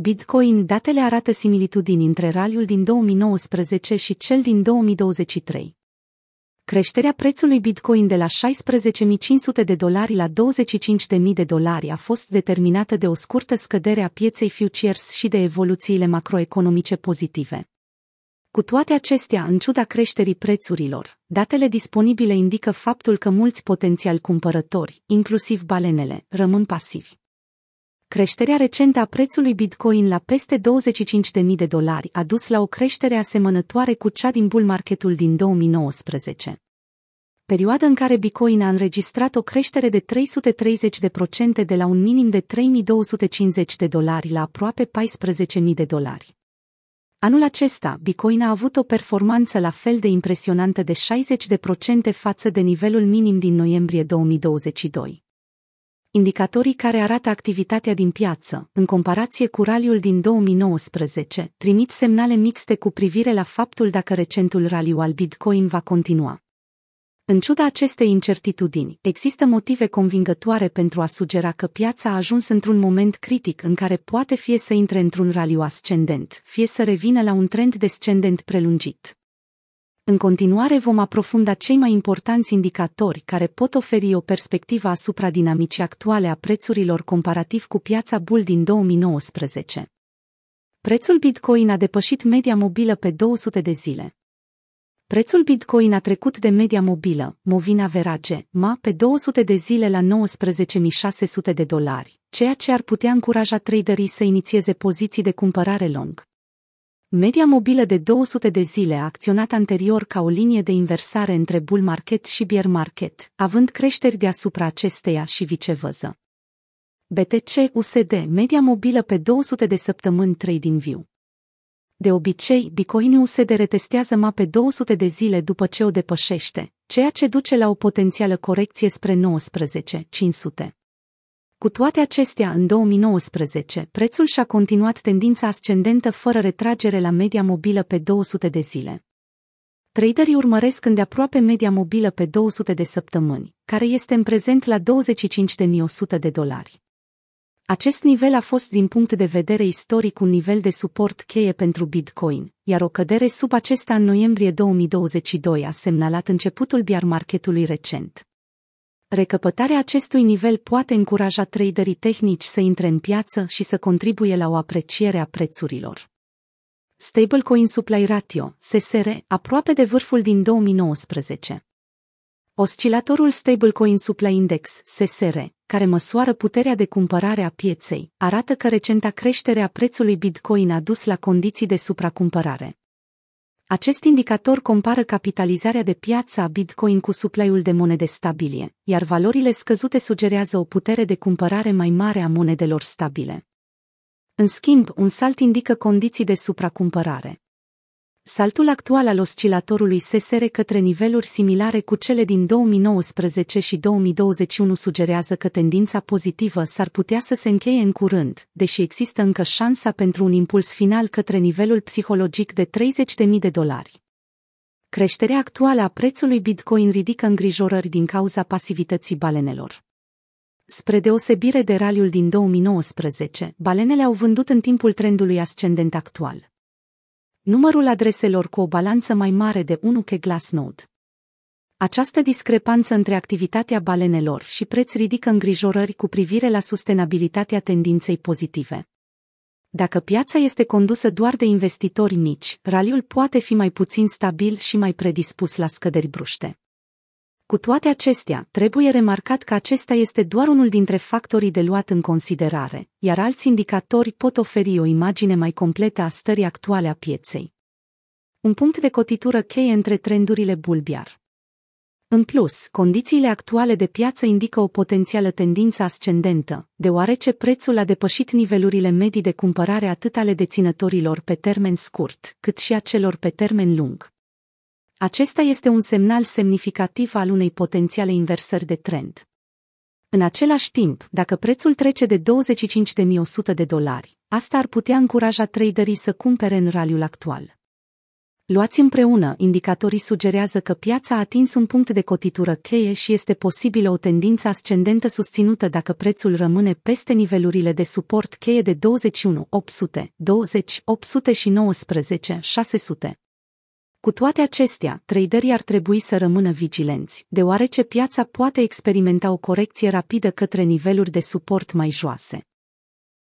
Bitcoin datele arată similitudini între raliul din 2019 și cel din 2023. Creșterea prețului Bitcoin de la 16.500 de dolari la 25.000 de dolari a fost determinată de o scurtă scădere a pieței futures și de evoluțiile macroeconomice pozitive. Cu toate acestea, în ciuda creșterii prețurilor, datele disponibile indică faptul că mulți potențiali cumpărători, inclusiv balenele, rămân pasivi. Creșterea recentă a prețului Bitcoin la peste 25.000 de dolari a dus la o creștere asemănătoare cu cea din bull marketul din 2019. Perioada în care Bitcoin a înregistrat o creștere de 330% de la un minim de 3.250 de dolari la aproape 14.000 de dolari. Anul acesta, Bitcoin a avut o performanță la fel de impresionantă de 60% față de nivelul minim din noiembrie 2022 indicatorii care arată activitatea din piață, în comparație cu raliul din 2019, trimit semnale mixte cu privire la faptul dacă recentul raliu al Bitcoin va continua. În ciuda acestei incertitudini, există motive convingătoare pentru a sugera că piața a ajuns într-un moment critic în care poate fie să intre într-un raliu ascendent, fie să revină la un trend descendent prelungit. În continuare vom aprofunda cei mai importanți indicatori care pot oferi o perspectivă asupra dinamicii actuale a prețurilor comparativ cu piața bull din 2019. Prețul Bitcoin a depășit media mobilă pe 200 de zile. Prețul Bitcoin a trecut de media mobilă, Movina Verage, MA, pe 200 de zile la 19.600 de dolari, ceea ce ar putea încuraja traderii să inițieze poziții de cumpărare long. Media mobilă de 200 de zile a acționat anterior ca o linie de inversare între bull market și bear market, având creșteri deasupra acesteia și viceversa. BTC USD media mobilă pe 200 de săptămâni TradingView. De obicei, Bitcoin USD retestează ma pe 200 de zile după ce o depășește, ceea ce duce la o potențială corecție spre 19.500. Cu toate acestea, în 2019, prețul și-a continuat tendința ascendentă fără retragere la media mobilă pe 200 de zile. Traderii urmăresc îndeaproape media mobilă pe 200 de săptămâni, care este în prezent la 25.100 de dolari. Acest nivel a fost din punct de vedere istoric un nivel de suport cheie pentru Bitcoin, iar o cădere sub acesta în noiembrie 2022 a semnalat începutul biar marketului recent. Recăpătarea acestui nivel poate încuraja traderii tehnici să intre în piață și să contribuie la o apreciere a prețurilor. Stablecoin Supply Ratio, SSR, aproape de vârful din 2019. Oscilatorul Stablecoin Supply Index, SSR, care măsoară puterea de cumpărare a pieței, arată că recenta creștere a prețului Bitcoin a dus la condiții de supracumpărare. Acest indicator compară capitalizarea de piață a Bitcoin cu supply-ul de monede stabile, iar valorile scăzute sugerează o putere de cumpărare mai mare a monedelor stabile. În schimb, un salt indică condiții de supracumpărare. Saltul actual al oscilatorului SSR către niveluri similare cu cele din 2019 și 2021 sugerează că tendința pozitivă s-ar putea să se încheie în curând, deși există încă șansa pentru un impuls final către nivelul psihologic de 30.000 de dolari. Creșterea actuală a prețului Bitcoin ridică îngrijorări din cauza pasivității balenelor. Spre deosebire de raliul din 2019, balenele au vândut în timpul trendului ascendent actual numărul adreselor cu o balanță mai mare de 1 K Glassnode. Această discrepanță între activitatea balenelor și preț ridică îngrijorări cu privire la sustenabilitatea tendinței pozitive. Dacă piața este condusă doar de investitori mici, raliul poate fi mai puțin stabil și mai predispus la scăderi bruște. Cu toate acestea, trebuie remarcat că acesta este doar unul dintre factorii de luat în considerare, iar alți indicatori pot oferi o imagine mai completă a stării actuale a pieței. Un punct de cotitură cheie între trendurile bulbiar. În plus, condițiile actuale de piață indică o potențială tendință ascendentă, deoarece prețul a depășit nivelurile medii de cumpărare atât ale deținătorilor pe termen scurt, cât și a celor pe termen lung. Acesta este un semnal semnificativ al unei potențiale inversări de trend. În același timp, dacă prețul trece de 25.100 de dolari, asta ar putea încuraja traderii să cumpere în raliul actual. Luați împreună, indicatorii sugerează că piața a atins un punct de cotitură cheie și este posibilă o tendință ascendentă susținută dacă prețul rămâne peste nivelurile de suport cheie de 21 800, 20 800 și 19 600. Cu toate acestea, traderii ar trebui să rămână vigilenți, deoarece piața poate experimenta o corecție rapidă către niveluri de suport mai joase.